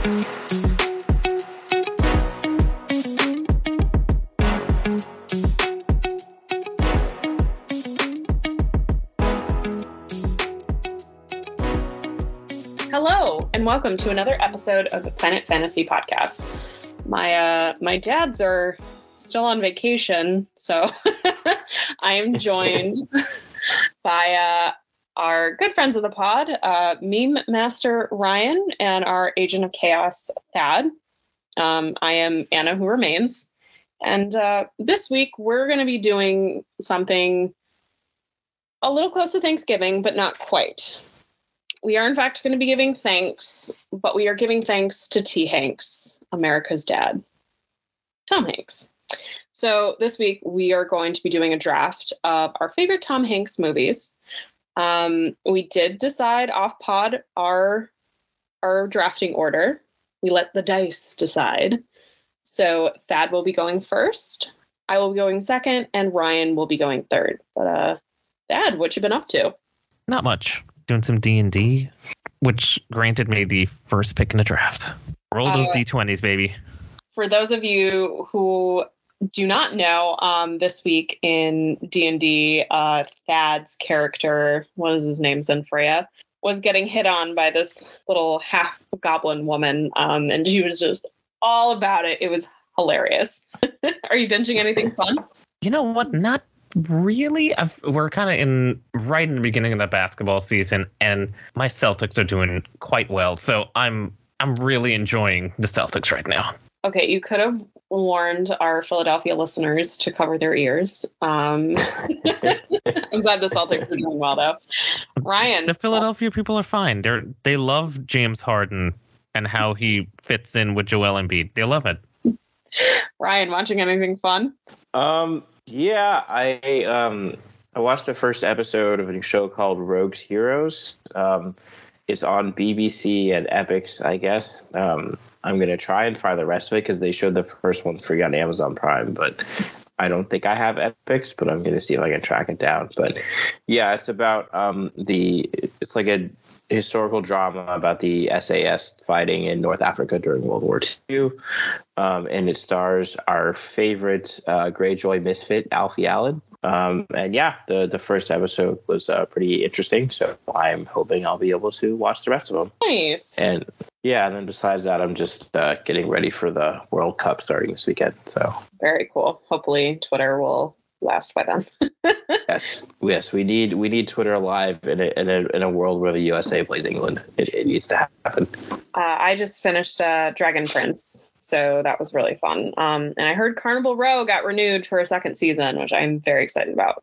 Hello, and welcome to another episode of the Planet Fantasy Podcast. My uh, my dads are still on vacation, so I am joined by uh, our good friends of the pod, uh, Meme Master Ryan and our Agent of Chaos Thad. Um, I am Anna, who remains, and uh, this week we're going to be doing something a little close to Thanksgiving, but not quite we are in fact going to be giving thanks, but we are giving thanks to T. Hanks, America's dad, Tom Hanks. So this week we are going to be doing a draft of our favorite Tom Hanks movies. Um, we did decide off pod our our drafting order. We let the dice decide. So Thad will be going first. I will be going second, and Ryan will be going third. But uh, Thad, what you been up to? Not much doing some D and D, which granted me the first pick in the draft. Roll those Uh, D twenties, baby. for those of you who do not know, um, this week in D and D, uh, Thad's character, what is his name, Zenfreya, was getting hit on by this little half goblin woman, um, and she was just all about it. It was hilarious. Are you binging anything fun? You know what? Not really. I've, we're kind of in right in the beginning of the basketball season, and my Celtics are doing quite well. So I'm I'm really enjoying the Celtics right now. Okay, you could have warned our Philadelphia listeners to cover their ears. Um, I'm glad the Celtics are doing well, though. Ryan, The Philadelphia people are fine. They're they love James Harden and how he fits in with Joel Embiid. They love it. Ryan, watching anything fun? Um, yeah, I um I watched the first episode of a new show called Rogues Heroes. Um, it's on BBC and Epix, I guess. Um, I'm gonna try and find the rest of it because they showed the first one free on Amazon Prime, but I don't think I have Epix, but I'm gonna see if I can track it down. But yeah, it's about um the it's like a historical drama about the SAS fighting in North Africa during World War II. Um, and it stars our favorite uh, Greyjoy misfit, Alfie Allen. Um, and yeah, the the first episode was uh, pretty interesting. So I'm hoping I'll be able to watch the rest of them. Nice. And yeah, and then besides that, I'm just uh, getting ready for the World Cup starting this weekend. So Very cool. Hopefully, Twitter will last by then. yes, yes, we need we need Twitter alive in a in a, in a world where the USA plays England. It, it needs to happen. Uh, I just finished uh, Dragon Prince, so that was really fun. Um, and I heard Carnival Row got renewed for a second season, which I'm very excited about.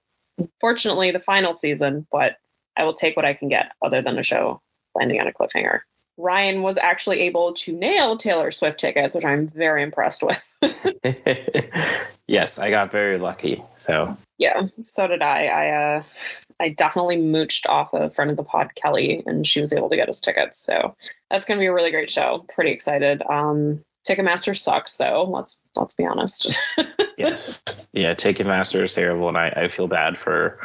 Fortunately, the final season, but I will take what I can get other than a show landing on a cliffhanger. Ryan was actually able to nail Taylor Swift tickets, which I'm very impressed with. yes, I got very lucky. So yeah, so did I. I uh, I definitely mooched off a friend of the pod, Kelly, and she was able to get us tickets. So that's going to be a really great show. Pretty excited. Um, Ticketmaster sucks though. Let's let's be honest. yes, yeah, Ticketmaster is terrible, and I, I feel bad for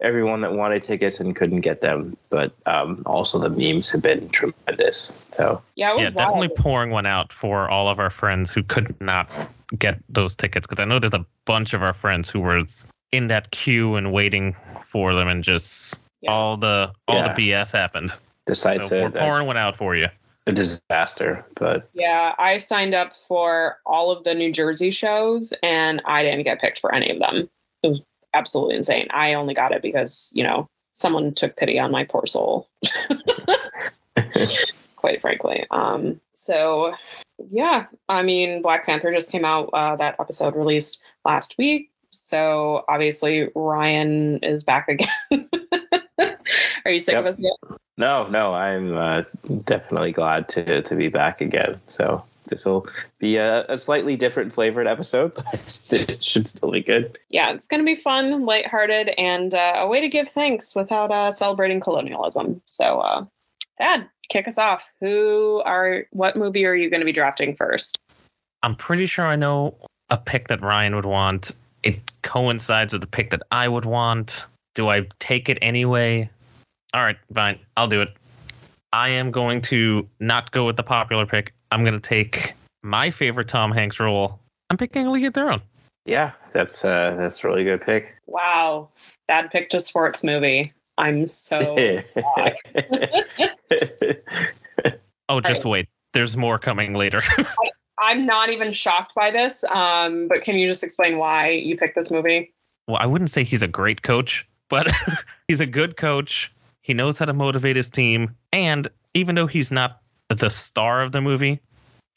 everyone that wanted tickets and couldn't get them. But um, also the memes have been tremendous. So yeah, it was Yeah, definitely pouring one out for all of our friends who could not get those tickets because I know there's a bunch of our friends who were in that queue and waiting for them, and just Yeah. all the all Yeah. the BS happened. the site's So a, we're pouring one out for you. A disaster. But Yeah, I signed up for all of the New Jersey shows, and I didn't get picked for any of them. It was absolutely insane. I only got it because you know someone took pity on my poor soul. Quite frankly. Um, so yeah, I mean, Black Panther just came out. Uh, that episode released last week. So obviously Ryan is back again. Are you sick of us yet? no, no, I'm uh, definitely glad to to be back again. So this will be a, a slightly different flavored episode. but it should still be good. yeah, it's going to be fun, lighthearted, and uh, a way to give thanks without uh, celebrating colonialism. So, uh, Dad, kick us off. Who are what movie are you going to be drafting first? I'm pretty sure I know a pick that Ryan would want. It coincides with the pick that I would want. Do I take it anyway? All right, fine. I'll do it. I am going to not go with the popular pick. I'm going to take my favorite Tom Hanks role. I'm picking League of Their Own. Yeah, that's uh, that's a really good pick. Wow. Dad picked a sports movie. I'm so Oh, just wait. There's more coming later. I'm not even shocked by this. Um, but can you just explain why you picked this movie? well, I wouldn't say he's a great coach, but he's a good coach. He knows how to motivate his team. And even though he's not the star of the movie,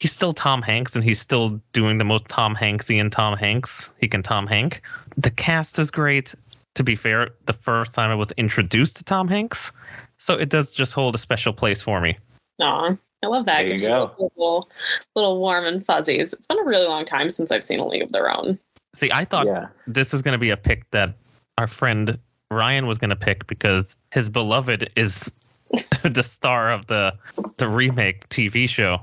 he's still Tom Hanks and he's still doing the most Tom Hanksian Tom Hanks he can Tom Hank. The cast is great. To be fair, the first time I was introduced to Tom Hanks. So it does just hold a special place for me. Aw, I love that. There you Gives go. a little, little warm and fuzzies. It's been a really long time since I've seen a League of Their Own. See, I thought yeah. this is going to be a pick that our friend Ryan was going to pick because his beloved is the star of the the remake TV show.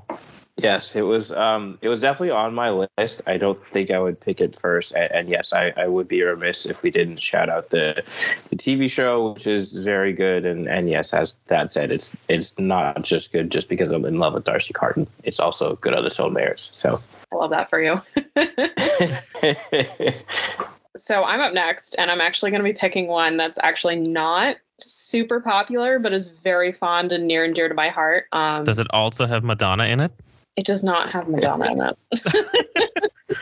Yes, it was. Um, it was definitely on my list. I don't think I would pick it first, and, and yes, I, I would be remiss if we didn't shout out the the TV show, which is very good. And and yes, as that said, it's it's not just good just because I'm in love with D'Arcy Carden. It's also good on its own merits. So, I love that for you. so I'm up next, and I'm actually going to be picking one that's actually not super popular, but is very fond and near and dear to my heart. Um, Does it also have Madonna in it? it does not have Madonna in it.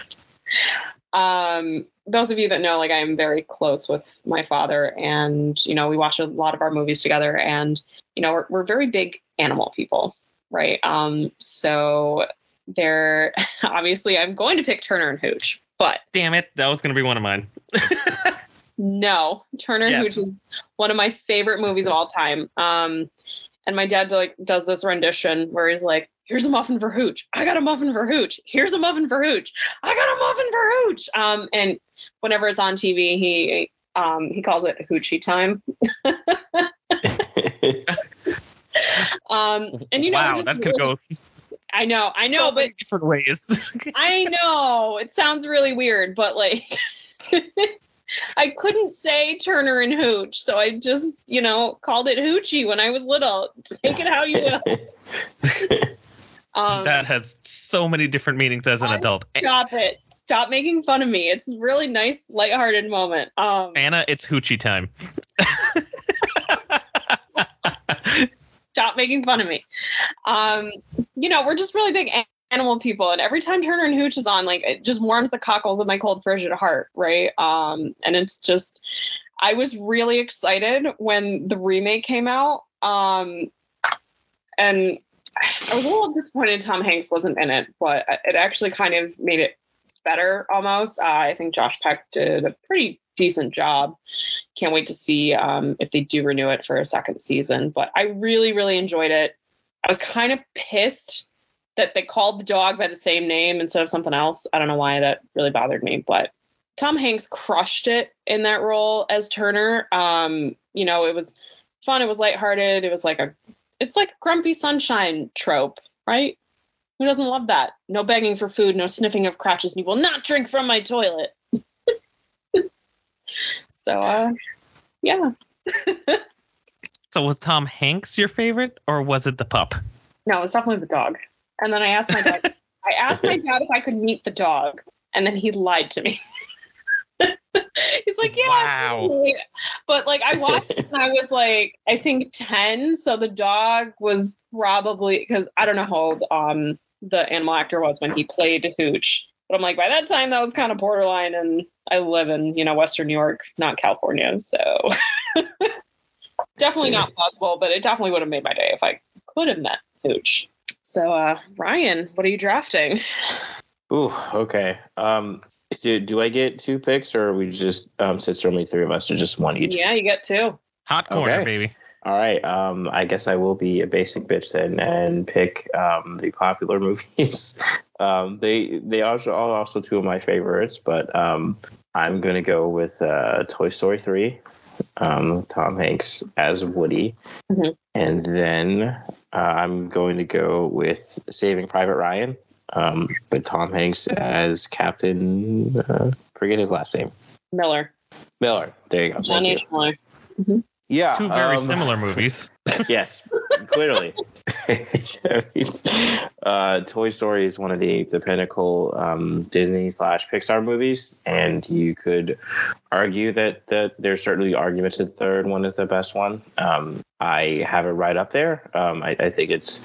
um, those of you that know, like I'm very close with my father, and you know we watch a lot of our movies together, and you know we're we're very big animal people, right? Um, so there, obviously, I'm going to pick Turner and Hooch, but Damn it, that was going to be one of mine. no, Turner Yes. Hooch is one of my favorite movies of all time. Um, and my dad like does this rendition where he's like, "Here's a muffin for Hooch. I got a muffin for Hooch. Here's a muffin for Hooch. I got a muffin for Hooch." Um, and whenever it's on TV, he um he calls it Hoochie time. Um, and you know, wow, that could really- go I know, I know, so but different ways. I know it sounds really weird, but like I couldn't say Turner and Hooch, so I just, you know, called it Hoochie when I was little. Take it how you will. Um, that has so many different meanings as an adult. Stop it. Stop making fun of me. It's a really nice, lighthearted moment. Um, Anna, it's hoochie time. stop making fun of me. Um, you know, we're just really big animal people, and every time Turner and Hooch is on, like it just warms the cockles of my cold, frigid heart, right? Um, and it's just, I was really excited when the remake came out, um, and I was a little disappointed Tom Hanks wasn't in it, but it actually kind of made it better almost. Uh, I think Josh Peck did a pretty decent job. Can't wait to see um, if they do renew it for a second season. But I really, really enjoyed it. I was kind of pissed that they called the dog by the same name instead of something else. I don't know why that really bothered me, but Tom Hanks crushed it in that role as Turner. Um, you know, it was fun. It was lighthearted. It was like a, it's like a grumpy sunshine trope, right? Who doesn't love that? No begging for food, no sniffing of crotches, you will not drink from my toilet. so, uh, yeah. So was Tom Hanks your favorite, or was it the pup? No, it's definitely the dog. And then I asked my dad. I asked my dad if I could meet the dog, and then he lied to me. He's like, "Yeah." Wow. But like, I watched it and I was like, I think ten. So the dog was probably because I don't know how old um the animal actor was when he played Hooch. But I'm like, by that time, that was kind of borderline, and I live in you know Western New York, not California, so definitely not possible. But it definitely would have made my day if I could have met Hooch. So, uh, Ryan, what are you drafting? Ooh, okay. Um, do, do I get two picks, or are we just um, since there are only three of us, or just one each? Yeah, you get two. Hot corner, Okay. baby. All right. Um, I guess I will be a basic bitch then and pick um, the popular movies. um, they they also are also two of my favorites, but um, I'm gonna go with uh, Toy Story three. Um, Tom Hanks as Woody, Mhm. and then uh, I'm going to go with Saving Private Ryan, um, but Tom Hanks as Captain. Uh, forget his last name. Miller, Miller. There you go. John Thank H. you. Miller. Yeah. Two very um, similar movies. yes, clearly. uh, Toy Story is one of the the pinnacle um, Disney slash Pixar movies, and you could argue that that there's certainly arguments that the third one is the best one. Um, I have it right up there. Um, I, I think it's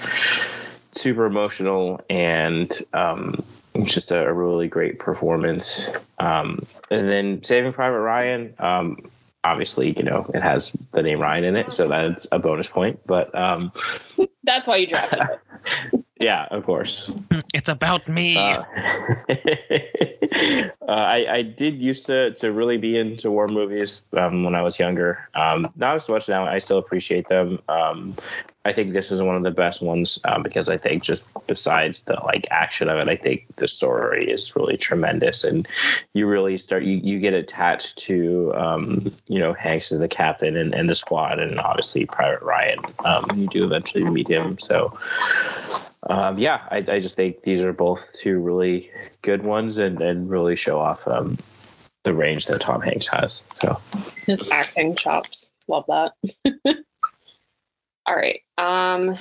super emotional and um, just a, a really great performance. Um, and then Saving Private Ryan, um, obviously, you know, it has the name Ryan in it, so that's a bonus point. But um, That's why you drafted it. yeah, of course. It's about me. Uh, uh, I, I did used to, to really be into war movies um, when I was younger. Um, not as much now. I still appreciate them. Um, I think this is one of the best ones um, because I think just besides the like action of it, I think the story is really tremendous, and you really start you, you get attached to um, you know Hanks as the captain and, and the squad, and obviously Private Ryan. Um, you do eventually meet him, so um, yeah, I, I just think these are both two really good ones and, and really show off um, the range that Tom Hanks has. So His acting chops. Love that. All right. Um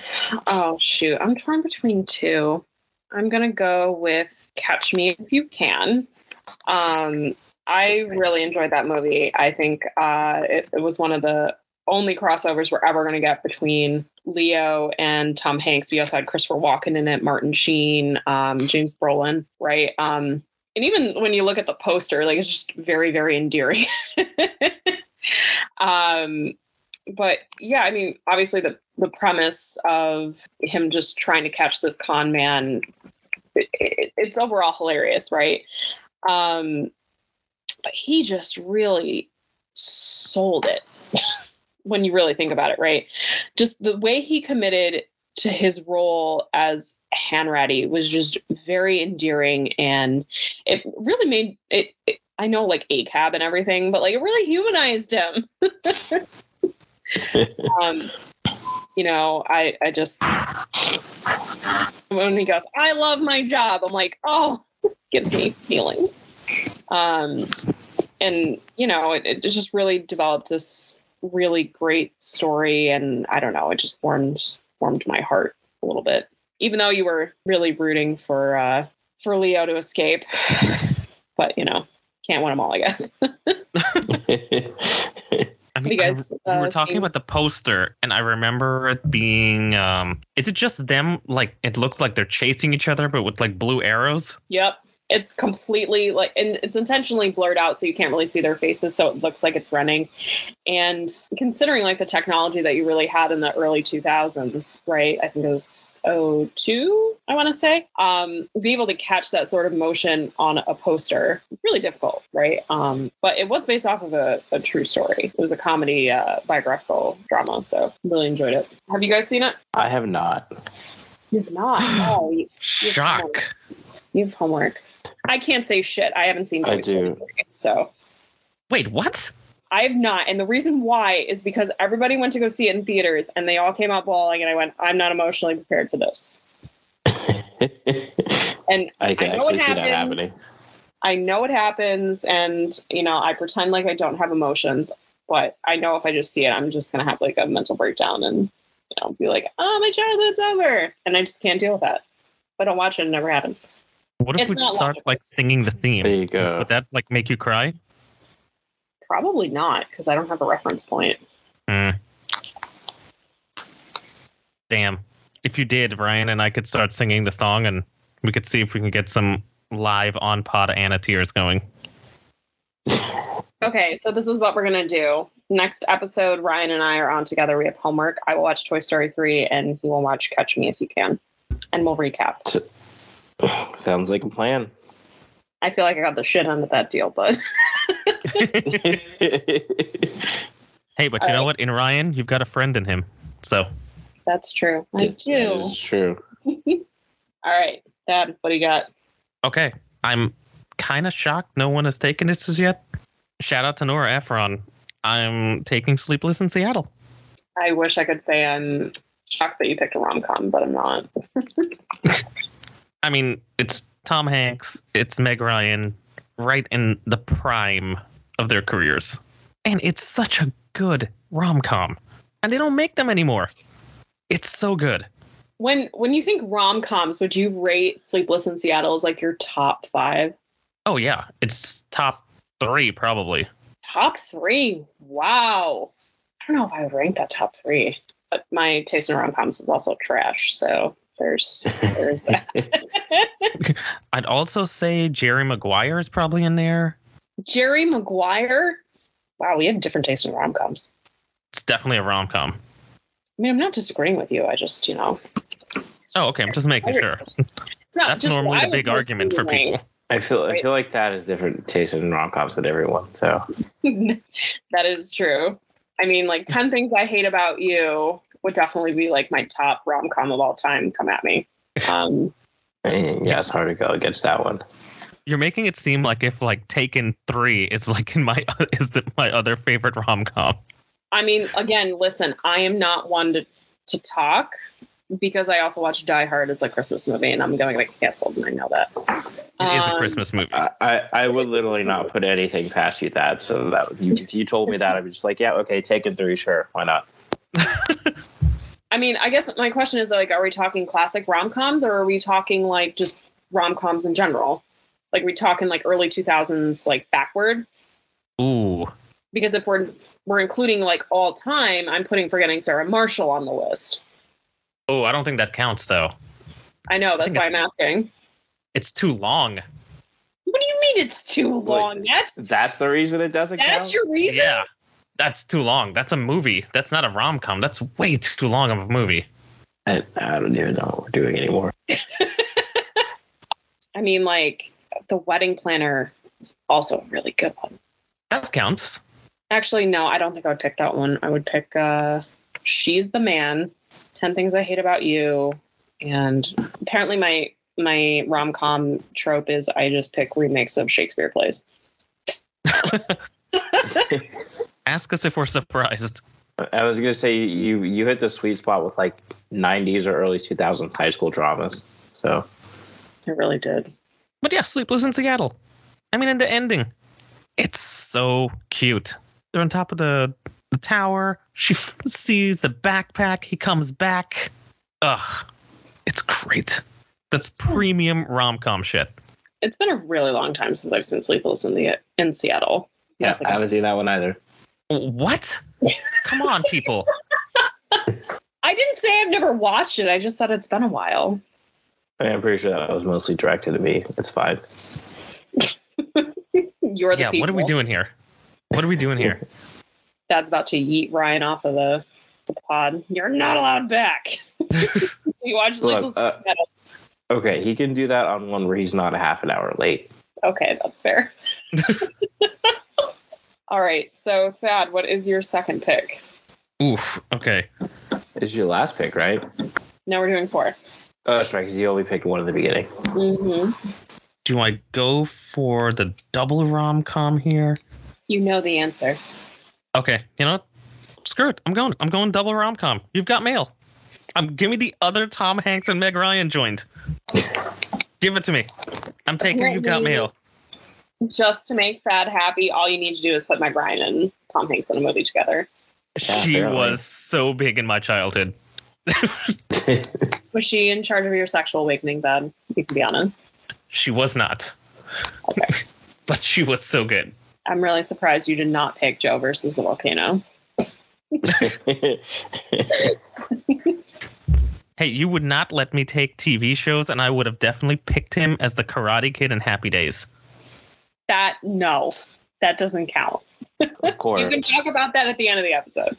oh shoot. I'm torn between two. I'm gonna go with Catch Me If You Can. Um I really enjoyed that movie. I think uh it, it was one of the only crossovers we're ever gonna get between Leo and Tom Hanks. We also had Christopher Walken in it, Martin Sheen, um, James Brolin, right? Um and even when you look at the poster, like it's just very, very endearing. um but yeah, I mean, obviously the the premise of him just trying to catch this con man, it, it, it's overall hilarious, right? Um, but he just really sold it when you really think about it, right? Just the way he committed to his role as Hanratty was just very endearing, and it really made it. it I know, like a cab and everything, but like it really humanized him. um, you know, I I just when he goes, I love my job. I'm like, oh, gives me feelings. Um, and you know, it, it just really developed this really great story, and I don't know, it just warmed warmed my heart a little bit. Even though you were really rooting for uh, for Leo to escape, but you know, can't win them all, I guess. You guys, I, we uh, were talking seen- about the poster, and I remember it being. Um, is it just them? Like it looks like they're chasing each other, but with like blue arrows. Yep. It's completely like, and it's intentionally blurred out so you can't really see their faces, so it looks like it's running. And considering like the technology that you really had in the early 2000s, right? I think it was 02, I want to say. Um, be able to catch that sort of motion on a poster, really difficult, right? Um, but it was based off of a, a true story. It was a comedy uh, biographical drama, so really enjoyed it. Have you guys seen it? I have not. You've not. Oh, you, Shock. you have homework. I can't say shit. I haven't seen I Story do. 3, so. Wait, what? I have not. And the reason why is because everybody went to go see it in theaters and they all came out bawling. And I went, I'm not emotionally prepared for this. And I can I know actually it see that happens. happening. I know it happens. And, you know, I pretend like I don't have emotions. But I know if I just see it, I'm just going to have like a mental breakdown and, you know, be like, oh, my childhood's over. And I just can't deal with that. If I don't watch it, it never happened. What if It's we start like singing the theme? There you go. Would that like make you cry? Probably not because I don't have a reference point. Hmm. Damn. If you did, Ryan and I could start singing the song, and we could see if we can get some live on pod Anna tears going. Okay, so this is what we're gonna do. Next episode, Ryan and I are on together. We have homework. I will watch Toy Story 3 and he will watch Catch Me If You Can. And we'll recap. Sounds like a plan. I feel like I got the shit end of that deal, but Hey, but you know Alright. what? In Ryan, you've got a friend in him. So that's true. I That do. is true. All right, Dad, what do you got? okay, I'm kind of shocked no one has taken this as yet. Shout out to Nora Ephron. I'm taking Sleepless in Seattle. I wish I could say I'm shocked that you picked a rom com, but I'm not. I mean, it's Tom Hanks, it's Meg Ryan, right in the prime of their careers. And it's such a good rom com. And they don't make them anymore. It's so good. When when you think rom coms, would you rate Sleepless in Seattle as like your top five? Oh yeah, it's top three probably. Top three. Wow. I don't know if I would rank that top three. But my taste in rom coms is also trash. So there's there's that. I'd also say Jerry Maguire is probably in there. Jerry Maguire. Wow, we have different taste in rom coms. It's definitely a rom com. I mean, I'm not disagreeing with you. I just, you know. Oh, okay. I'm just making sure. It's not That's just normally what the big argument for feeling. people. I feel I feel like that is different taste in rom coms than everyone. So that is true. I mean, like 10 Things I Hate About You would definitely be like my top rom com of all time. Come at me. Um, I mean, yeah, it's hard to go against that one. You're making it seem like if like Taken Three is like in my is the, my other favorite rom com. I mean, again, listen, I am not one to, to talk because I also watch Die Hard as a Christmas movie and I'm going to get canceled and I know that. It is a Um, Christmas movie. I, I, I would literally Christmas not movie. put anything past you that. So that you, if you told me that, I'd be just like, yeah, okay, Taken three, sure, why not? I mean, I guess my question is like, are we talking classic rom coms or are we talking like just rom coms in general? Like, we talking like early 2000s, like backward? Ooh, Because if we're we're including like all time, I'm putting Forgetting Sarah Marshall on the list. Oh, I don't think that counts though. I know that's think why I'm asking. It's too long. What do you mean it's too long? That's That's the reason it doesn't that's count. your reason. Yeah, that's too long. That's a movie. That's not a rom com. That's way too long of a movie. I, I don't even know what we're doing anymore. I mean, like the Wedding Planner is also a really good one. That counts. Actually, no, I don't think I would pick that one. I would pick uh She's the Man, 10 Things I Hate About You, and apparently my my rom-com trope is I just pick remakes of Shakespeare plays. Ask us if we're surprised. I was gonna say you you hit the sweet spot with like '90s or early 2000s high school dramas. So I really did. But yeah, Sleepless in Seattle. I mean, in the ending, it's so cute. They're on top of the the tower. She f- sees the backpack. He comes back. Ugh, it's great. That's premium rom com shit. It's been a really long time since I've seen Sleepless in the in Seattle. yeah, Nothing- I haven't seen that one either. What? Come on, people. I didn't say I've never watched it. I just said it's been a while. I mean, I'm pretty sure that was mostly directed at me. It's fine. You're the yeah, people. what are we doing here? What are we doing here? Dad's about to yeet Ryan off of the, the pod. You're not allowed back. you watch Look, Sleepless in uh, Seattle. Okay, he can do that on one where he's not a half an hour late. Okay, that's fair. All right, so Thad, what is your second pick? Oof. Okay. Is your last pick, right? Now we're doing four. Oh, that's right, because you only picked one in the beginning. Mm-hmm. Do I go for the double rom com here? You know the answer. Okay. You know, what? screw it. I'm going. I'm going double rom com. You've got mail. Um, give me the other Tom Hanks and Meg Ryan joint. Give it to me. I'm taking. You've got mail. Just to make Thad happy, all you need to do is put Meg Ryan and Tom Hanks in a movie together. Yeah, she apparently. was so big in my childhood. Was she in charge of your sexual awakening, Thad? You can be honest. She was not. but she was so good. I'm really surprised you did not pick Joe versus the volcano. Hey, you would not let me take TV shows, and I would have definitely picked him as the Karate Kid in Happy Days. That no, that doesn't count. of course, You can talk about that at the end of the episode.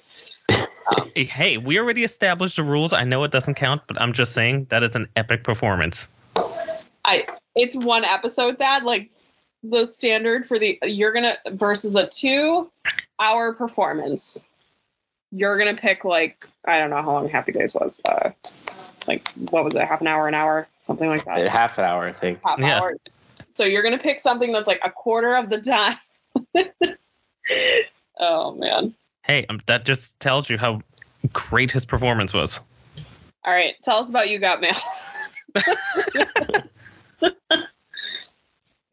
Hey, we already established the rules. I know it doesn't count, but I'm just saying that is an epic performance. I it's one episode that like the standard for the you're gonna versus a two hour performance. You're gonna pick like I don't know how long Happy Days was. Uh, like what was it? Half an hour, an hour, something like that. half an hour, I think. Half Yeah. hour. So you're gonna pick something that's like a quarter of the time. oh man. Hey, um, that just tells you how great his performance was. All right, tell us about you got mail.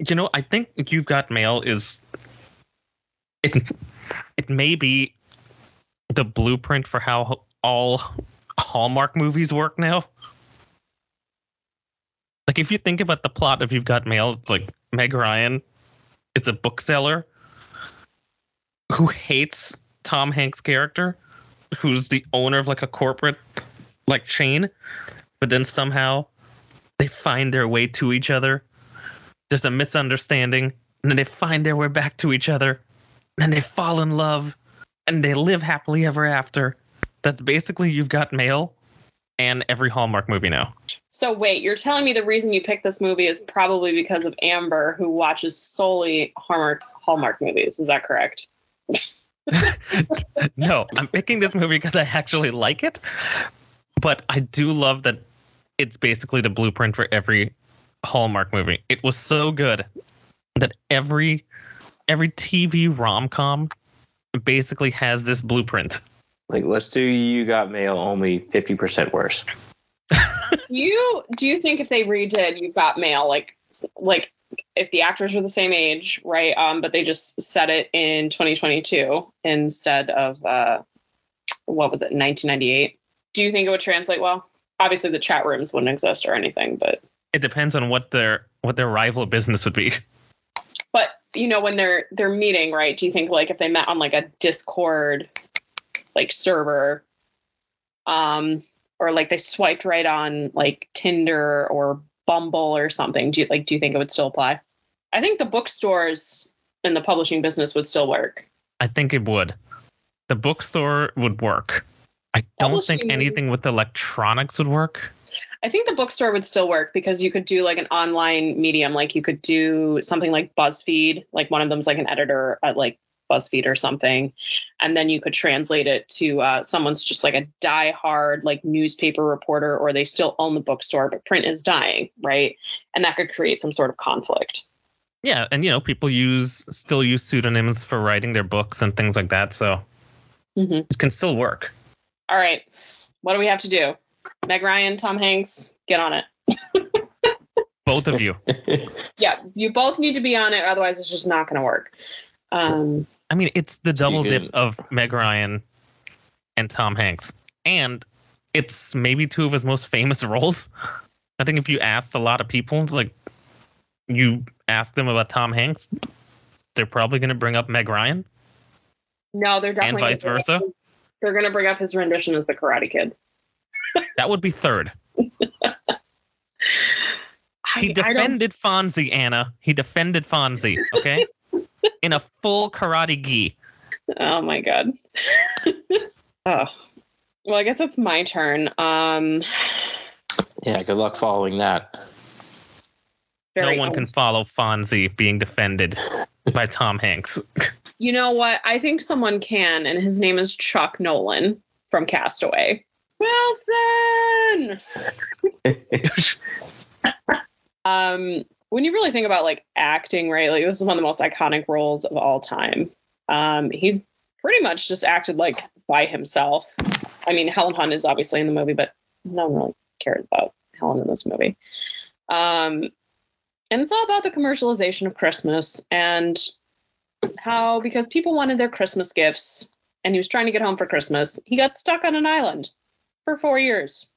You know, I think You've Got Mail is it. It may be the blueprint for how all Hallmark movies work now. Like if you think about the plot of You've Got Mail, it's like Meg Ryan is a bookseller who hates Tom Hanks' character, who's the owner of like a corporate like chain, but then somehow they find their way to each other. There's a misunderstanding, and then they find their way back to each other, and they fall in love, and they live happily ever after. That's basically You've Got Mail and every Hallmark movie now. So wait, you're telling me the reason you picked this movie is probably because of Amber, who watches solely Hallmark Hallmark movies. Is that correct? no, I'm picking this movie because I actually like it, but I do love that it's basically the blueprint for every Hallmark movie. It was so good that every every TV rom com basically has this blueprint. Like, let's do You Got Mail only 50% worse. you do you think if they redid You Got Mail, like like if the actors were the same age, right? Um, but they just set it in 2022 instead of uh, what was it, 1998? Do you think it would translate well? Obviously, the chat rooms wouldn't exist or anything, but It depends on what their what their rival business would be. but you know when they're they're meeting, right? Do you think like if they met on like a Discord like server, um, or like they swiped right on like Tinder or Bumble or something, do you like do you think it would still apply? I think the bookstores in the publishing business would still work. I think it would. The bookstore would work. I don't think anything with electronics would work. I think the bookstore would still work because you could do like an online medium, like you could do something like BuzzFeed, like one of them's like an editor at like BuzzFeed or something, and then you could translate it to uh, someone's just like a die-hard like newspaper reporter, or they still own the bookstore, but print is dying, right? And that could create some sort of conflict. Yeah, and you know, people use still use pseudonyms for writing their books and things like that, so hmm it can still work. All right, what do we have to do? Meg Ryan, Tom Hanks, get on it. Both of you. Yeah, you both need to be on it, otherwise it's just not going to work. Um, I mean, it's the double dip of Meg Ryan and Tom Hanks. And it's maybe two of his most famous roles. I think if you asked a lot of people, it's like you ask them about Tom Hanks, they're probably going to bring up Meg Ryan. No, they're definitely and vice versa? They're going to bring up his rendition as the Karate Kid. That would be third. I, He defended Fonzie, Anna. He defended Fonzie, okay? In a full karate gi. oh my god. oh, well, I guess it's my turn. Um, yeah, good luck following that. very no one can follow Fonzie being defended by Tom Hanks. You know what? I think someone can, and his name is Chuck Nolan from Castaway. Wilson. um, when you really think about like acting, right? Like this is one of the most iconic roles of all time. Um, he's pretty much just acted like by himself. I mean, Helen Hunt is obviously in the movie, but no one really cared about Helen in this movie. Um, and it's all about the commercialization of Christmas and how because people wanted their Christmas gifts and he was trying to get home for Christmas, he got stuck on an island for four years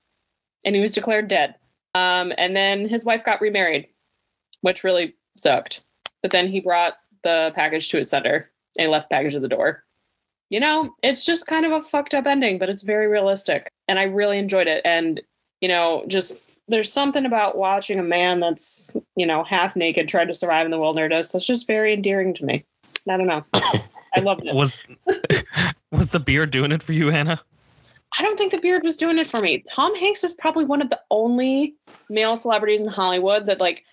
and he was declared dead. Um, and then his wife got remarried, which really sucked. But then he brought the package to his sender and he left the package at the door. You know, it's just kind of a fucked up ending, but it's very realistic. And I really enjoyed it. And, you know, just there's something about watching a man that's, you know, half naked try to survive in the wilderness that's just very endearing to me. I don't know. I loved it. Was was the beer doing it for you, Anna? I don't think the beard was doing it for me. Tom Hanks is probably one of the only male celebrities in Hollywood that like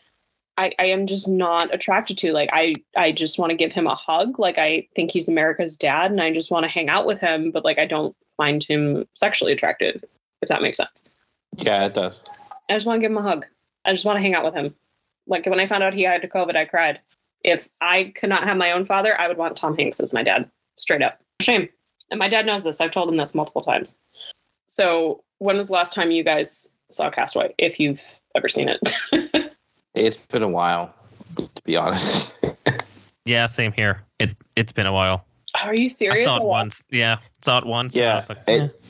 I, I am just not attracted to. Like I I just want to give him a hug. Like I think he's America's dad and I just want to hang out with him, but like I don't find him sexually attractive, if that makes sense. Yeah, it does. I just want to give him a hug. I just want to hang out with him. Like when I found out he had COVID, I cried. If I could not have my own father, I would want Tom Hanks as my dad. Straight up. Shame. And my dad knows this. I've told him this multiple times. So when was the last time you guys saw Castaway? If you've ever seen it. It's been a while, to be honest. Yeah, same here. It it's been a while. Are you I serious? saw it once. Yeah, saw it once. Yeah, like, eh. it-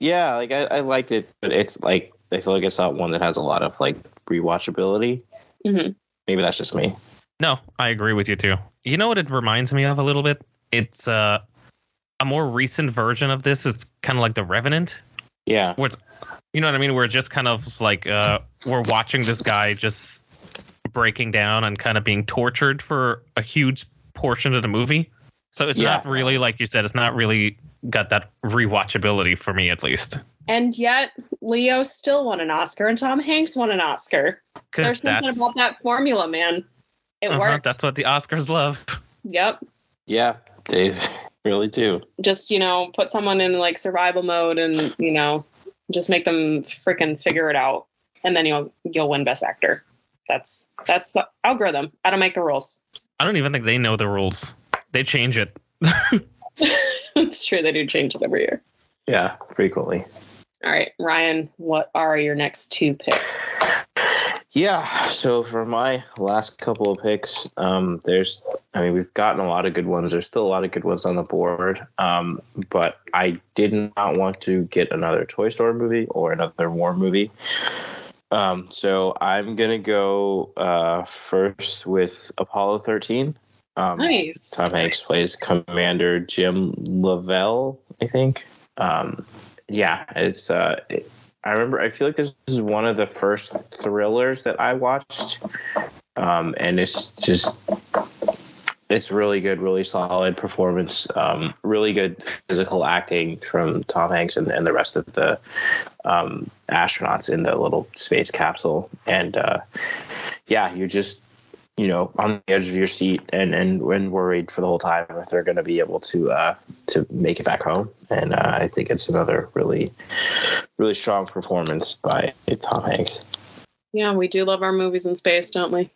Yeah, like I, I liked it, but it's like I feel like it's not one that has a lot of like rewatchability. Mhm. Maybe that's just me. No, I agree with you too. You know what it reminds me of a little bit? It's uh, a more recent version of this. is kind of like The Revenant, Yeah, where it's, you know what I mean? Where it's just kind of like uh, we're watching this guy just breaking down and kind of being tortured for a huge portion of the movie. So it's Yeah. not really like you said. It's not really got that rewatchability for me, at least. And yet, Leo still won an Oscar, and Tom Hanks won an Oscar. There's something that's about that formula, man. It uh-huh, works. that's what the Oscars love. Yep. yeah, they really do. Just you know, put someone in like survival mode, and you know, just make them freaking figure it out, and then you'll you'll win Best Actor. That's that's the algorithm. I don't make the rules. I don't even think they know the rules. They change it. it's true. They do change it every year. Yeah, frequently. All right, Ryan. What are your next two picks? Yeah, so for my last couple of picks, um, there's, I mean, we've gotten a lot of good ones. There's still a lot of good ones on the board, um, but I did not want to get another Toy Story movie or another War movie. Um, so I'm gonna go uh, first with Apollo 13. Um, Nice. Tom Hanks plays Commander Jim Lovell, I think. Um, yeah, it's. Uh, it, I remember. I feel like this is one of the first thrillers that I watched, um, and it's just. It's really good, really solid performance. Um, really good physical acting from Tom Hanks and, and the rest of the um, astronauts in the little space capsule. And uh, yeah, you just you know on the edge of your seat and and, and worried for the whole time if they're going to be able to uh to make it back home and uh, i think it's another really really strong performance by tom hanks Yeah, we do love our movies in space, don't we?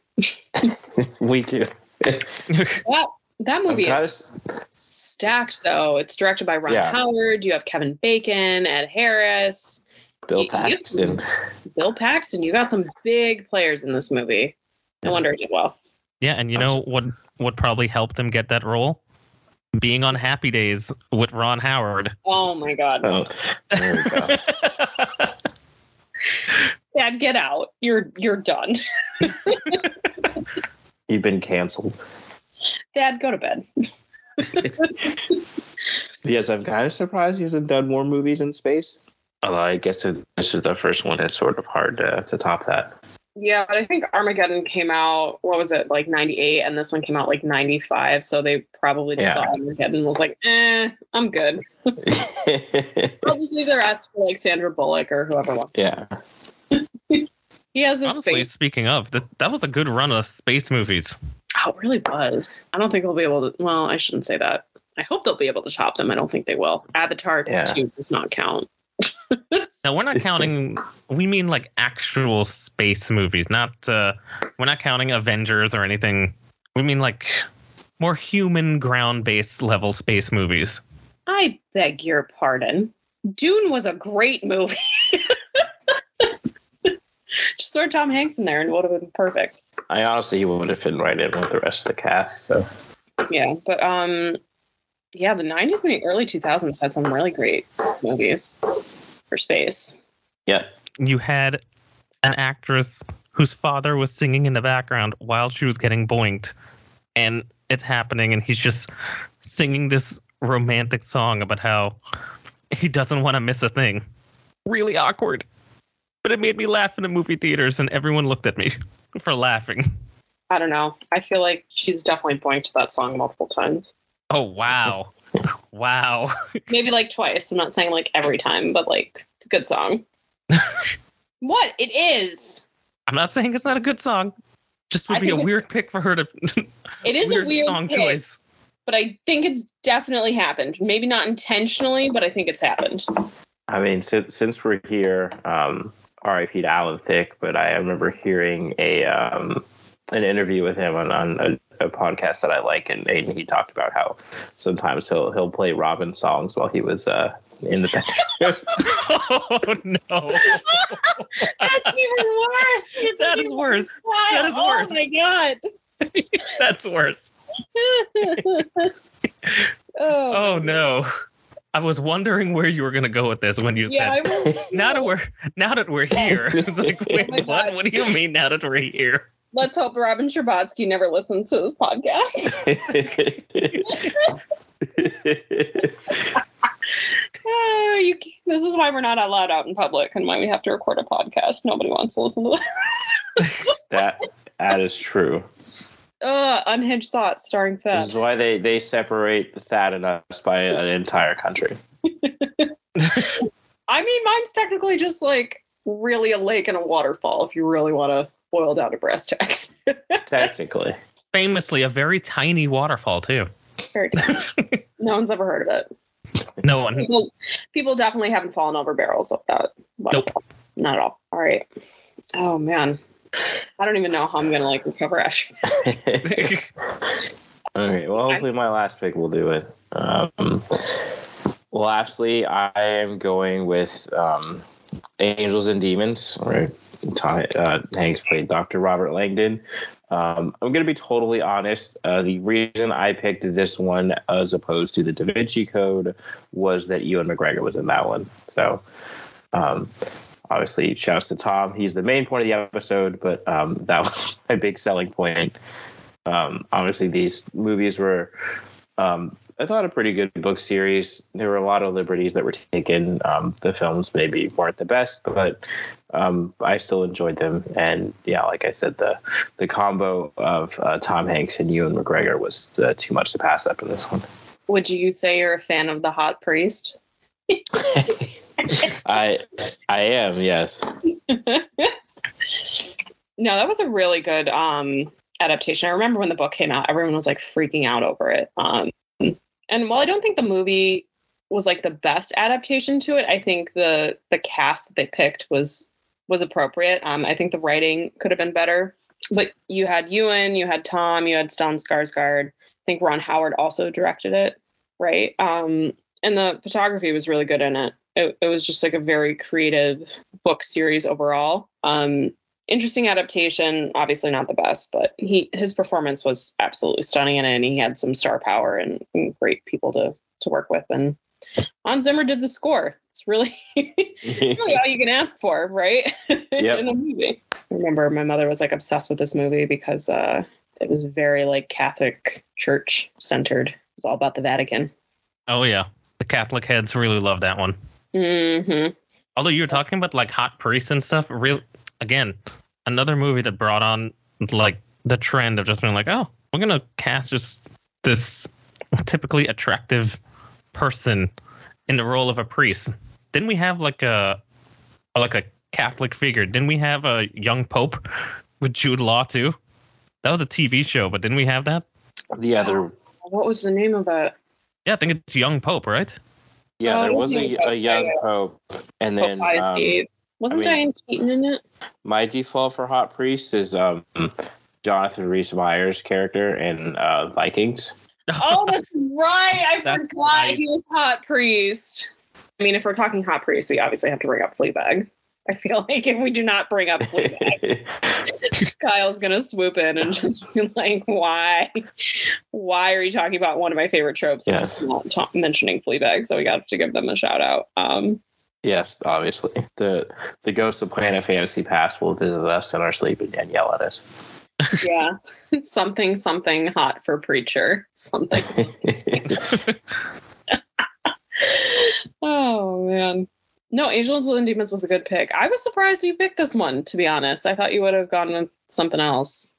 we do That that movie is stacked, though. It's directed by Ron Yeah. Howard. You have Kevin Bacon, Ed Harris, bill paxton Bill Paxton. You got some big players in this movie. No wonder it did well. Yeah, and you know what? What probably helped him get that role? Being on Happy Days with Ron Howard. Oh my God, oh there we go Dad, get out! You're you're done. you've been canceled Dad, go to bed. yes i'm kind of surprised he hasn't done more movies in space although i guess this is the first one it's sort of hard to, to top that Yeah, but I think Armageddon came out. What was it like '98, and this one came out like '95. So they probably just Yeah. saw Armageddon and was like, "Eh, I'm good. I'll just leave the rest for like Sandra Bullock or whoever wants." to." yeah He has his Honestly, face. speaking of, that, that was a good run of space movies. Oh, it really was. I don't think they'll be able to. Well, I shouldn't say that. I hope they'll be able to top them. I don't think they will. Avatar Yeah. 2 does not count. Now we're not counting. we mean like actual space movies, not. Uh, we're not counting Avengers or anything. We mean like more human ground-based level space movies. I beg your pardon. Dune was a great movie. Just throw Tom Hanks in there and it would have been perfect. I honestly would have fit right in with the rest of the cast. So Yeah, but um, yeah, the '90s and the early 2000s had some really great movies for space. yeah, You had an actress whose father was singing in the background while she was getting boinked, and it's happening, and he's just singing this romantic song about how he doesn't want to miss a thing. Really awkward. But it made me laugh in the movie theaters, and everyone looked at me for laughing. I don't know. I feel like she's definitely boinked that song multiple times. Oh, wow. Wow. Maybe like twice. I'm not saying like every time, but like it's a good song. what? It is. I'm not saying it's not a good song. Just I would be a think it's- weird pick for her to. It is weird a weird song pick, choice. but I think it's definitely happened. Maybe not intentionally, but I think it's happened. I mean, since since we're here, um, R.I.P. to Alan Thicke, but I remember hearing a um, an interview with him on, on a, a podcast that I like, and, and he talked about how sometimes he'll he'll play Robin songs while he was uh, in the bedroom. oh, no. That's even worse. It's That even is worse. wild. That is oh worse. my god. That's worse. oh, Oh no. I was wondering where you were gonna go with this when you Yeah, I said was. now that we're now that we're here. It's like, wait, Oh what? God. What do you mean now that we're here? Let's hope Robin Scherbatsky never listens to this podcast. Oh, you, this is why we're not allowed out in public and why we have to record a podcast. Nobody wants to listen to this. that that is true. Uh, unhinged thoughts starring Thad. This is why they they separate the Thad and us by an entire country. I mean, mine's technically just like really a lake and a waterfall if you really want to boil down to brass tacks. Technically, Famously, a very tiny waterfall too. Very tiny. no one's ever heard of it. No one. People, people definitely haven't fallen over barrels of that. waterfall. Not at all. All right. Oh man. I don't even know how I'm gonna like recover after. okay. Well, hopefully my last pick will do it. Um, lastly, I am going with um, Angels and Demons. Right. Uh, Hanks played Dr. Robert Langdon. Um, I'm going to be totally honest. Uh, the reason I picked this one as opposed to the Da Vinci Code was that Ewan McGregor was in that one. So, um, obviously, shouts to Tom. He's the main point of the episode, but um, that was my big selling point. Um, obviously, these movies were, um, I thought, a pretty good book series. There were a lot of liberties that were taken. Um, the films maybe weren't the best, but um, I still enjoyed them. And yeah, like I said, the the combo of uh, Tom Hanks and Ewan McGregor was uh, too much to pass up in this one. Would you say you're a fan of the hot priest? I I am yes. No, that was a really good um adaptation. I remember when the book came out, everyone was like freaking out over it. Um and while I don't think the movie was like the best adaptation to it, I think the the cast that they picked was was appropriate. Um I think the writing could have been better. But you had Ewan, you had Tom, you had Stellan Skarsgård. I think Ron Howard also directed it, right? Um and the photography was really good in it. It, it was just like a very creative book series overall. Um, interesting adaptation obviously not the best but he his performance was absolutely stunning in it and he had some star power and, and great people to to work with and Hans Zimmer did the score it's really really all you can ask for right Yep. in a movie I remember my mother was like obsessed with this movie because uh it was very like Catholic church centered it was all about the Vatican Oh yeah, the Catholic heads really love that one. Mm-hmm. Although you were talking about like hot priests and stuff, real again, another movie that brought on like the trend of just being like, oh, we're gonna cast just this typically attractive person in the role of a priest. Didn't we have like a like a Catholic figure? Didn't we have a young pope with Jude Law too? That was a TV show, but didn't we have that? the other what was the name of that? Yeah, I think it's Young Pope, right? yeah, there was was a, young a Pope, young yeah, yeah. pope, and then Pope Pius um, VIII. Wasn't I mean- Diane Keaton in it my default for hot priest is um, Jonathan Rhys Meyers' character in uh, Vikings. Oh, that's right. I That's forgot right. he was hot priest. I mean, if we're talking hot priest, we obviously have to bring up Fleabag. I feel like if we do not bring up Fleabag, Kyle's gonna swoop in and just be like, "Why? Why are you talking about one of my favorite tropes and Yes. just not ta- mentioning Fleabag?" So we got to give them a shout out. Um, yes, obviously the the ghost of Planet Fantasy Past will visit us in our sleep and, yell at us. yeah, something, something hot for preacher. Something. oh man. No, Angels and Demons was a good pick. I was surprised you picked this one, to be honest. I thought you would have gone with something else.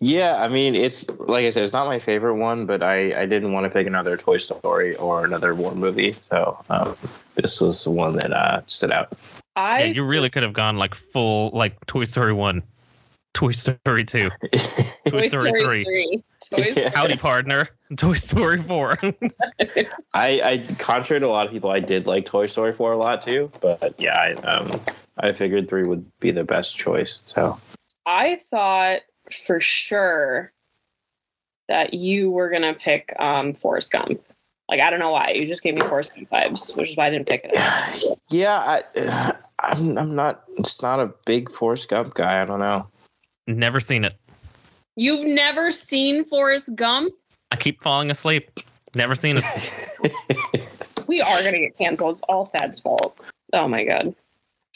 yeah, I mean it's like I said, it's not my favorite one, but I I didn't want to pick another Toy Story or another war movie, so um, this was the one that uh, stood out. I yeah, you really could have gone like full like Toy Story one, Toy Story two, Toy, Story, three, Toy Story. Howdy Partner, Toy Story four. I, I contrary to a lot of people, I did like Toy Story 4 a lot too. But yeah, I um I figured three would be the best choice. So I thought for sure that you were gonna pick um Forrest Gump. Like I don't know why. You just gave me Forrest Gump vibes, which is why I didn't pick it. yeah, I I'm I'm not it's not a big Forrest Gump guy. I don't know. Never seen it. You've never seen Forrest Gump? I keep falling asleep. Never seen it. we are gonna get canceled. It's all Thad's fault. Oh my god.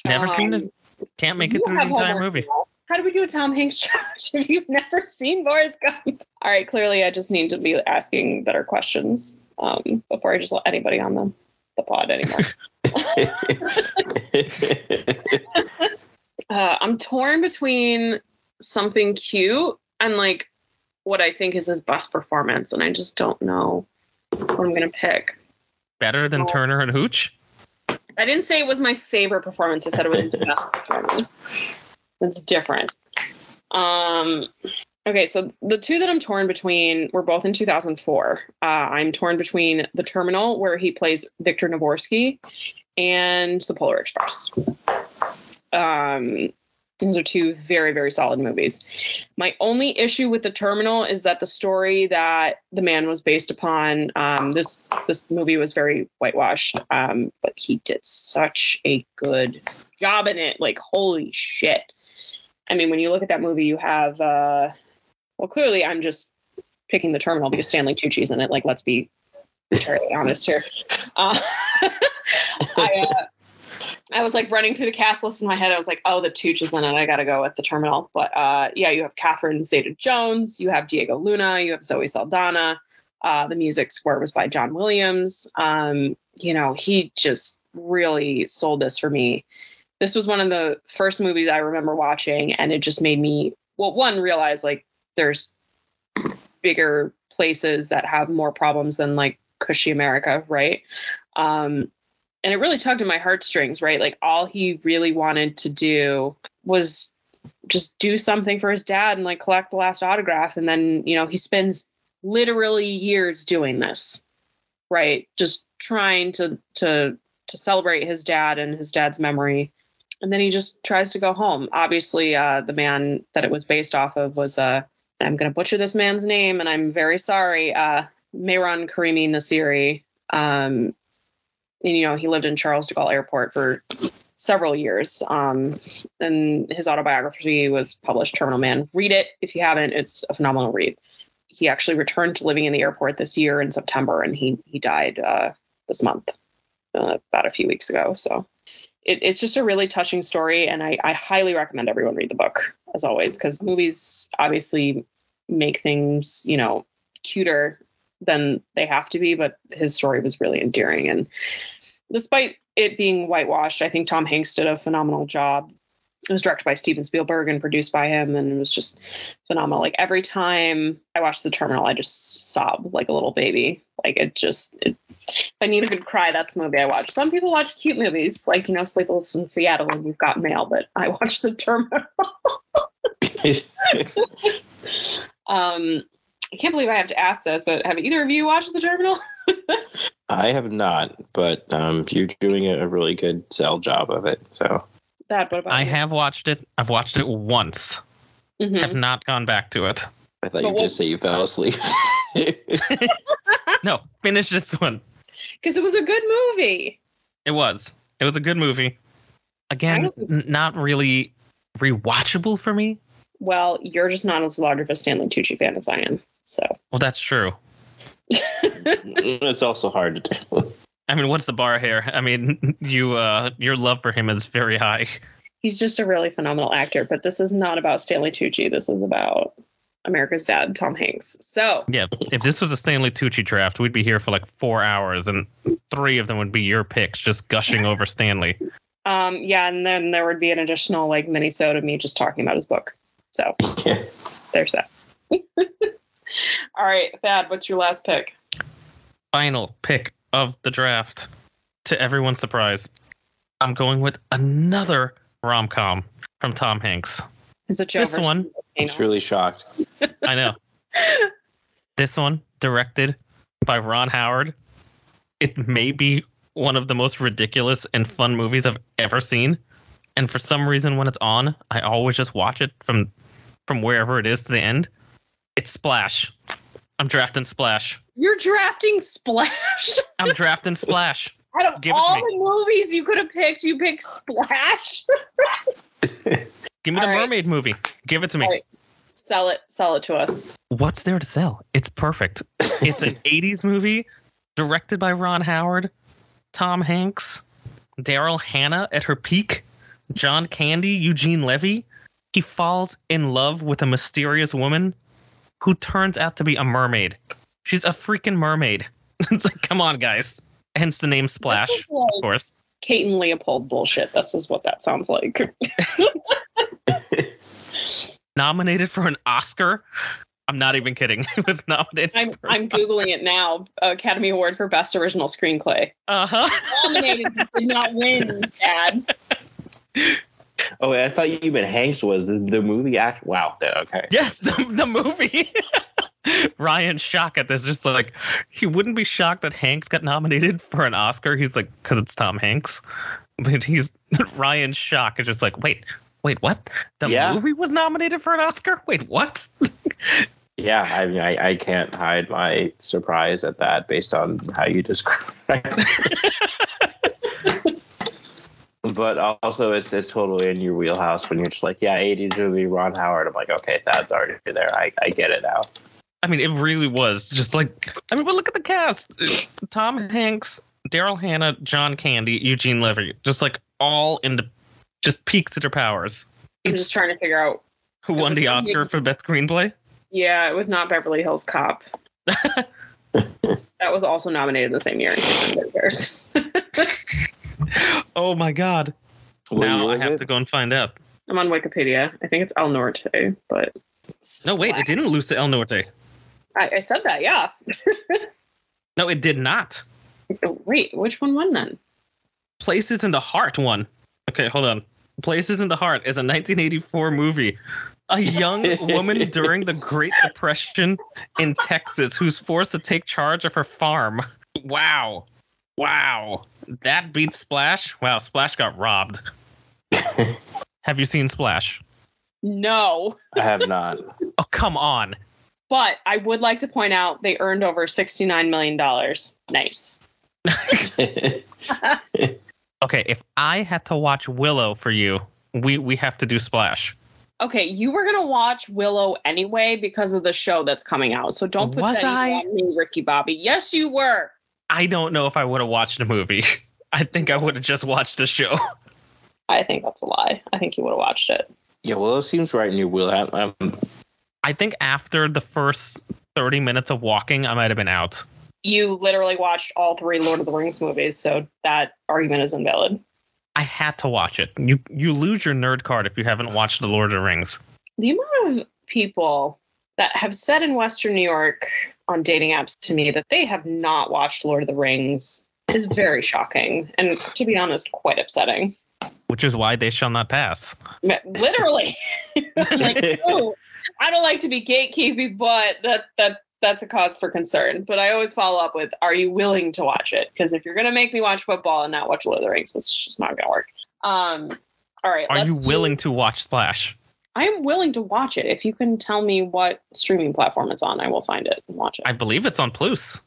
Never seen Um, it. Can't make it through the entire movie. now. How do we do a Tom Hanks challenge if you've never seen Forrest Gump? All right, clearly I just need to be asking better questions um, before I just let anybody on the, the pod anymore. uh, I'm torn between something cute and like what I think is his best performance, and I just don't know what I'm gonna pick. Better than Oh. Turner and Hooch. I didn't say it was my favorite performance. I said it was his best performance. It's different. Um, okay, so the two that I'm torn between were both in 2004. Uh, I'm torn between The Terminal, where he plays Victor Navorsky, and The Polar Express. Um, those are two very, very solid movies. My only issue with The Terminal is that the story that the man was based upon, um, this this movie was very whitewashed, um, but he did such a good job in it. Like, holy shit. I mean, when you look at that movie, you have, uh, well, clearly I'm just picking The Terminal because Stanley Tucci's in it. Like, let's be entirely honest here. Uh, I, uh, I was like running through the cast list in my head. I was like, oh, the Tooch is in it. I got to go with the terminal. But uh, yeah, you have Catherine Zeta Jones, you have Diego Luna, you have Zoe Saldana. Uh, the music score was by John Williams. Um, you know, he just really sold this for me. This was one of the first movies I remember watching, and it just made me, well, one, realize like there's bigger places that have more problems than like cushy America, right? Um, and it really tugged at my heartstrings, right? Like all he really wanted to do was just do something for his dad and like collect the last autograph. And then, you know, he spends literally years doing this, right? Just trying to to to celebrate his dad and his dad's memory. And then he just tries to go home. Obviously, uh, the man that it was based off of was uh, I'm going to butcher this man's name, and I'm very sorry, uh, Mehran Karimi Nasiri. Um, and, you know, he lived in Charles de Gaulle Airport for several years. Um, and his autobiography was published, Terminal Man. Read it if you haven't. It's a phenomenal read. He actually returned to living in the airport this year in September, and he he died uh, this month, uh, about a few weeks ago. So it, it's just a really touching story, and I, I highly recommend everyone read the book as always, because movies obviously make things you know cuter than they have to be, but his story was really endearing. And despite it being whitewashed, I think Tom Hanks did a phenomenal job. It was directed by Steven Spielberg and produced by him, and it was just phenomenal. Like every time I watched The Terminal, I just sob like a little baby. Like it just, it, if I need a good cry, that's the movie I watch. Some people watch cute movies, like you know, Sleepless in Seattle, and We've Got Mail, but I watch The Terminal. um, I can't believe I have to ask this, but have either of you watched The Terminal? I have not, but um, you're doing a really good sell job of it. So That, what about I you? have watched it. I've watched it once. Mhm. Have not gone back to it. I thought But you were going to say you fell asleep. No, finish this one. because it was a good movie. It was. It was a good movie. Again, was- n- not really rewatchable for me. Well, you're just not as large of a Stanley Tucci fan as I am. So Well, that's true. it's also hard to do. I mean, what's the bar here? I mean, you uh your love for him is very high. he's just a really phenomenal actor. But this is not about Stanley Tucci. This is about America's Dad, Tom Hanks. So Yeah, if this was a Stanley Tucci draft, we'd be here for like four hours, and three of them would be your picks, just gushing over Stanley. um, yeah, and then there would be an additional like mini-sode me just talking about his book. So Yeah. there's that. All right, Thad, what's your last pick? Final pick of the draft. To everyone's surprise, I'm going with another rom com from Tom Hanks. Is it This one, Volcano? It's really shocked. I know. this one, directed by Ron Howard. It may be one of the most ridiculous and fun movies I've ever seen. And for some reason, when it's on, I always just watch it from from wherever it is to the end. It's Splash. I'm drafting Splash. You're drafting Splash. I'm drafting Splash. Out of Give all the movies you could have picked, you picked Splash. Give me the All right. mermaid movie. Give it to me. Right. Sell it. Sell it to us. What's there to sell? It's perfect. It's an 80s movie directed by Ron Howard. Tom Hanks, Daryl Hannah at her peak, John Candy, Eugene Levy. He falls in love with a mysterious woman who turns out to be a mermaid. She's a freaking mermaid. it's like, come on, guys. Hence the name Splash, like of course. Kate and Leopold bullshit. This is what that sounds like. Nominated for an Oscar. I'm not even kidding. It was nominated. I'm I'm googling it now. Academy Award for Best Original Screenplay. Uh huh. Nominated, did not win. Dad. Oh, I thought you meant Hanks was the, the movie act. Wow. Okay. Yes, the, the movie. Ryan's shocked at this. Just like he wouldn't be shocked that Hanks got nominated for an Oscar. He's like, because it's Tom Hanks. But he's Ryan's shock is just like, wait, wait, what? The Yeah. movie was nominated for an Oscar? Wait, what? Yeah, I mean, I, I can't hide my surprise at that based on how you describe it. But also, it's it's totally in your wheelhouse when you're just like, yeah, 80s movie, Ron Howard. I'm like, okay, that's already there. I, I get it now. I mean, it really was just like, I mean, but look at the cast: Tom Hanks, Daryl Hannah, John Candy, Eugene Levy, just like all into just peaks at their powers. I'm just trying to figure out. Who won the Oscar for best screenplay? Yeah, it was not Beverly Hills Cop. that was also nominated the same year. in case anybody cares. Oh my god! What now I have it? to go and find out. I'm on Wikipedia. I think it's El Norte, but No, wait, it didn't lose to El Norte. I, I said that. Yeah. No, it did not. Wait, which one won then? Places in the Heart won. Okay, hold on. Places in the Heart is a 1984 movie. A young woman during the Great Depression in Texas who's forced to take charge of her farm. Wow. Wow. That beats Splash? Wow, Splash got robbed. Have you seen Splash? No, I have not. Oh, come on. but I would like to point out they earned over $69 million. Nice. Okay, if I had to watch Willow for you, we we have to do Splash. Okay, you were gonna watch Willow anyway because of the show that's coming out. So don't put Was that I? on me, Ricky Bobby. Yes, you were. I don't know if I would have watched a movie. I think I would have just watched the show. I think that's a lie. I think you would have watched it. yeah, well, it seems right in your wheelhouse. Um, I think after the first 30 minutes of walking, I might have been out. You literally watched all three Lord of the Rings movies, so that argument is invalid. I had to watch it. You you lose your nerd card if you haven't watched The Lord of the Rings. The amount of people that have said in Western New York on dating apps to me that they have not watched Lord of the Rings is very shocking and, to be honest, quite upsetting. Which is why they shall not pass. Literally, like, oh, I don't like to be gatekeeping, but that that that's a cause for concern. But I always follow up with, "Are you willing to watch it?" Because if you're gonna make me watch football and not watch Lord of the Rings, it's just not gonna work. Um, all right, Are you do- willing to watch Splash? I am willing to watch it. If you can tell me what streaming platform it's on, I will find it and watch it. I believe it's on Plus.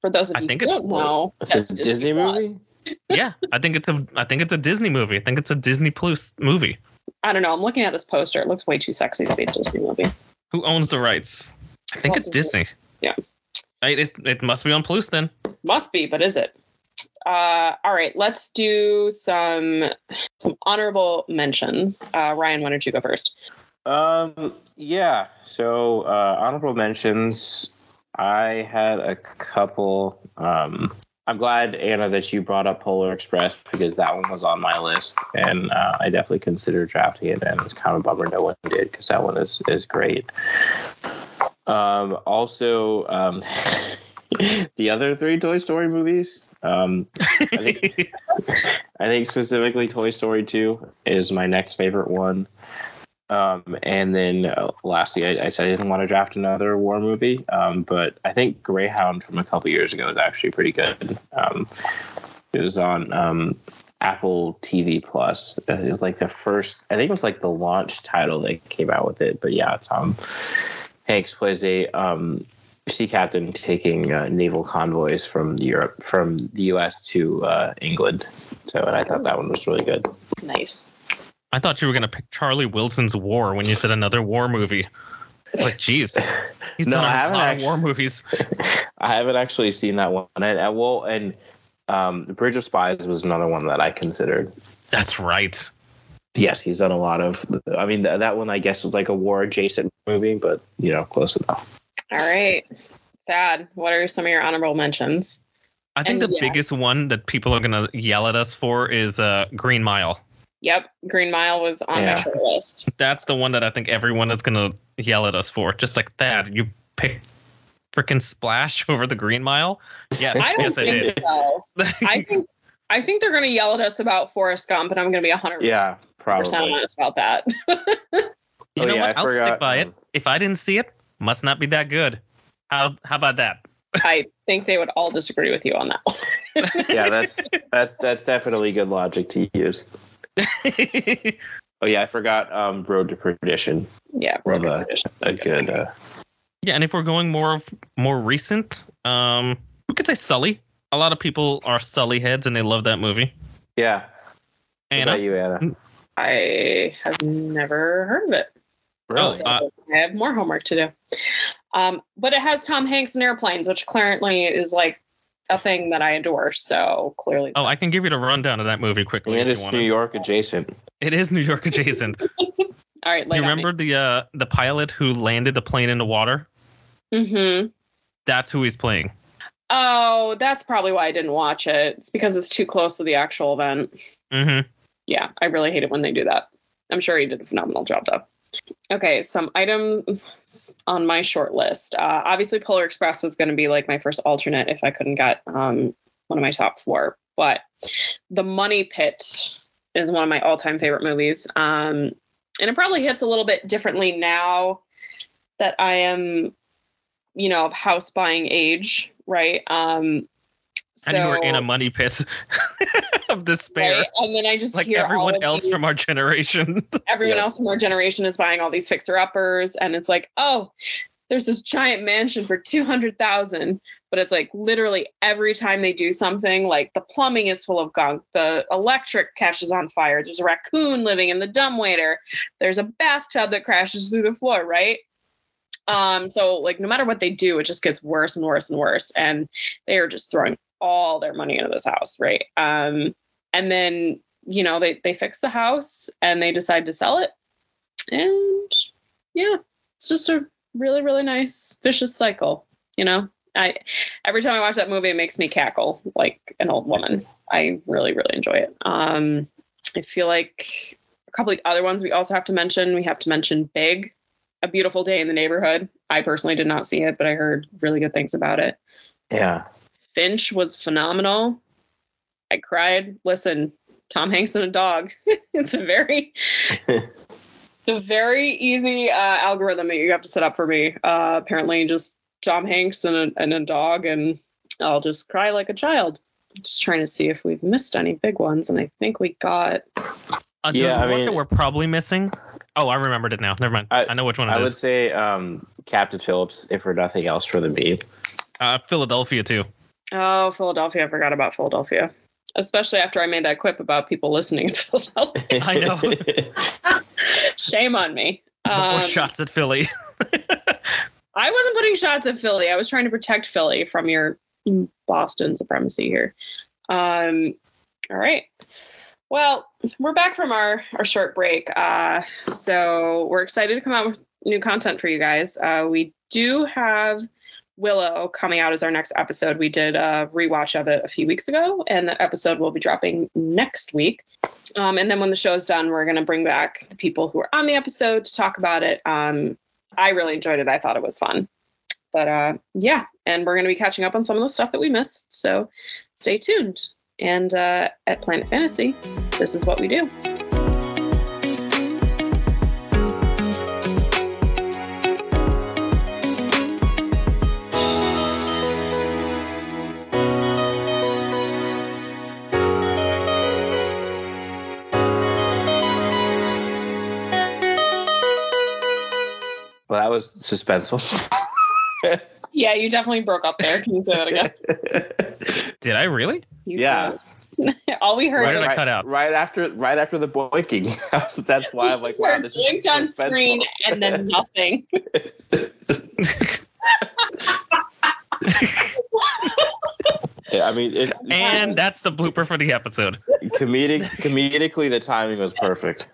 For those of I you think who it's- don't know, it's a that's Disney movie. Yeah, I think it's a I think it's a Disney movie. I think it's a Disney Plus movie. I don't know. I'm looking at this poster. It looks way too sexy to be a Disney movie. Who owns the rights? I think it's Disney. Yeah. It, it, it must be on Plus then. Must be, but is it? Uh, all right, let's do some some honorable mentions. Uh, Ryan, why don't you go first? Um, yeah. So uh, honorable mentions. I had a couple. Um, I'm glad Anna that you brought up Polar Express because that one was on my list, and uh, I definitely considered drafting it. And it's kind of a bummer no one did because that one is is great. Um, also, um, the other three Toy Story movies. Um, I think I think specifically Toy Story 2 is my next favorite one. Um, and then uh, lastly, I, I said I didn't want to draft another war movie, um, but I think Greyhound from a couple years ago is actually pretty good. Um, it was on um, Apple TV Plus. Uh, It was like the first, I think it was like the launch title that came out with it. But yeah, Tom Hanks plays a um, sea captain taking uh, naval convoys from Europe, from the U.S. to uh, England. So, and I thought that one was really good. Nice. I thought you were gonna pick Charlie Wilson's War when you said another war movie. It's like, geez, he's No, done I a haven't lot actually- of war movies. I haven't actually seen that one. And, and well, and Um, the Bridge of Spies was another one that I considered. That's right. Yes, he's done a lot of. I mean, th- that one I guess is like a war adjacent movie, but you know, close enough. All right. Thad, what are some of your honorable mentions? I think And the yeah. biggest one that people are gonna yell at us for is uh, Green Mile. Yep, Green Mile was on Yeah. my short list. That's the one that I think everyone is gonna yell at us for. Just like that, you picked freaking Splash over the Green Mile. Yes, I don't yes, I think did. so. I think I think they're going to yell at us about Forrest Gump, and I'm going to be 100 Yeah, percent probably. honest about that. you Oh, know yeah, what? I I'll stick by it. um, If I didn't see it, must not be that good. How how about that? I think they would all disagree with you on that. one. Yeah, that's that's that's definitely good logic to use. Oh yeah, I forgot um, Road to Perdition. Yeah, Road to uh, Perdition is A good. Uh, yeah, and if we're going more of more recent, um, we could say Sully. A lot of people are Sully heads, and they love that movie. yeah. What Anna, about you, Anna? I have never heard of it. Really? So uh, I have more homework to do. Um, but it has Tom Hanks in airplanes, which currently is like a thing that I adore. So clearly, oh, I can give you the rundown of that movie quickly. and if it's you New. York adjacent. It is New York adjacent. all right. Do you remember the uh, the pilot who landed the plane in the water? Mm-hmm. That's who he's playing. Oh, that's probably why I didn't watch it. It's because it's too close to the actual event. Mm-hmm. Yeah, I really hate it when they do that. I'm sure he did a phenomenal job though. Okay, some items on my short list. Uh, obviously, Polar Express was going to be like my first alternate if I couldn't get um, one of my top four. But The Money Pit is one of my all-time favorite movies, um, and it probably hits a little bit differently now that I am, you know, of house buying age, right? Um, and you were in a money pit of despair, right? And then I just like hear all everyone of else these- from our generation. everyone Yeah. else from our generation is buying all these fixer uppers and it's like oh there's this giant mansion for 200000 but it's like literally every time they do something like the plumbing is full of gunk the electric catches on fire there's a raccoon living in the dumbwaiter there's a bathtub that crashes through the floor right um so like no matter what they do it just gets worse and worse and worse and they are just throwing all their money into this house right? Um and then you know they they fix the house and they decide to sell it. And yeah it's just a really really nice vicious cycle you know? I every time i watch that movie it makes me cackle like an old woman. I really really enjoy it. Um i feel like a couple of other ones we also have to mention we have to mention big a beautiful day in the neighborhood. I personally did not see it but i heard really good things about it. Yeah. Finch was phenomenal. I cried. Listen, Tom Hanks and a dog. it's a very it's a very easy uh, algorithm that you have to set up for me. Uh, apparently, just Tom Hanks and a, and a dog, and I'll just cry like a child. Just trying to see if we've missed any big ones, and I think we got. Uh, Yeah, I one mean- that we're probably missing. Oh, I remembered it now. Never mind. I- I, know which one it I would say um, Captain Phillips, if for nothing else, for the meme. Uh, Philadelphia too. Oh, Philadelphia! I forgot about Philadelphia, especially after I made that quip about people listening in Philadelphia. I know. Shame on me. Um, shots at Philly. I wasn't putting shots at Philly. I was trying to protect Philly from your Boston supremacy here. Um, all right. Well, we're back from our, our short break. Uh, so we're excited to come out with new content for you guys. Uh, we do have Willow coming out as our next episode. We did a rewatch of it a few weeks ago, and that episode will be dropping next week. Um, and then when the show's done, we're going to bring back the people who were on the episode to talk about it. Um, I really enjoyed it. I thought it was fun. But uh, yeah, and we're going to be catching up on some of the stuff that we missed. So stay tuned. And uh, at Planet Fantasy, this is what we do. Was suspenseful. Yeah, you definitely broke up there. Can you say that again? Did I really? You yeah. did. All we heard Where did was I cut out? Right after, right after the boinking. So That's why I'm like, you wow, were this blinked is on screen and then nothing. Yeah. I mean, it, And that's the blooper for the episode. comedic comedically, the timing was perfect.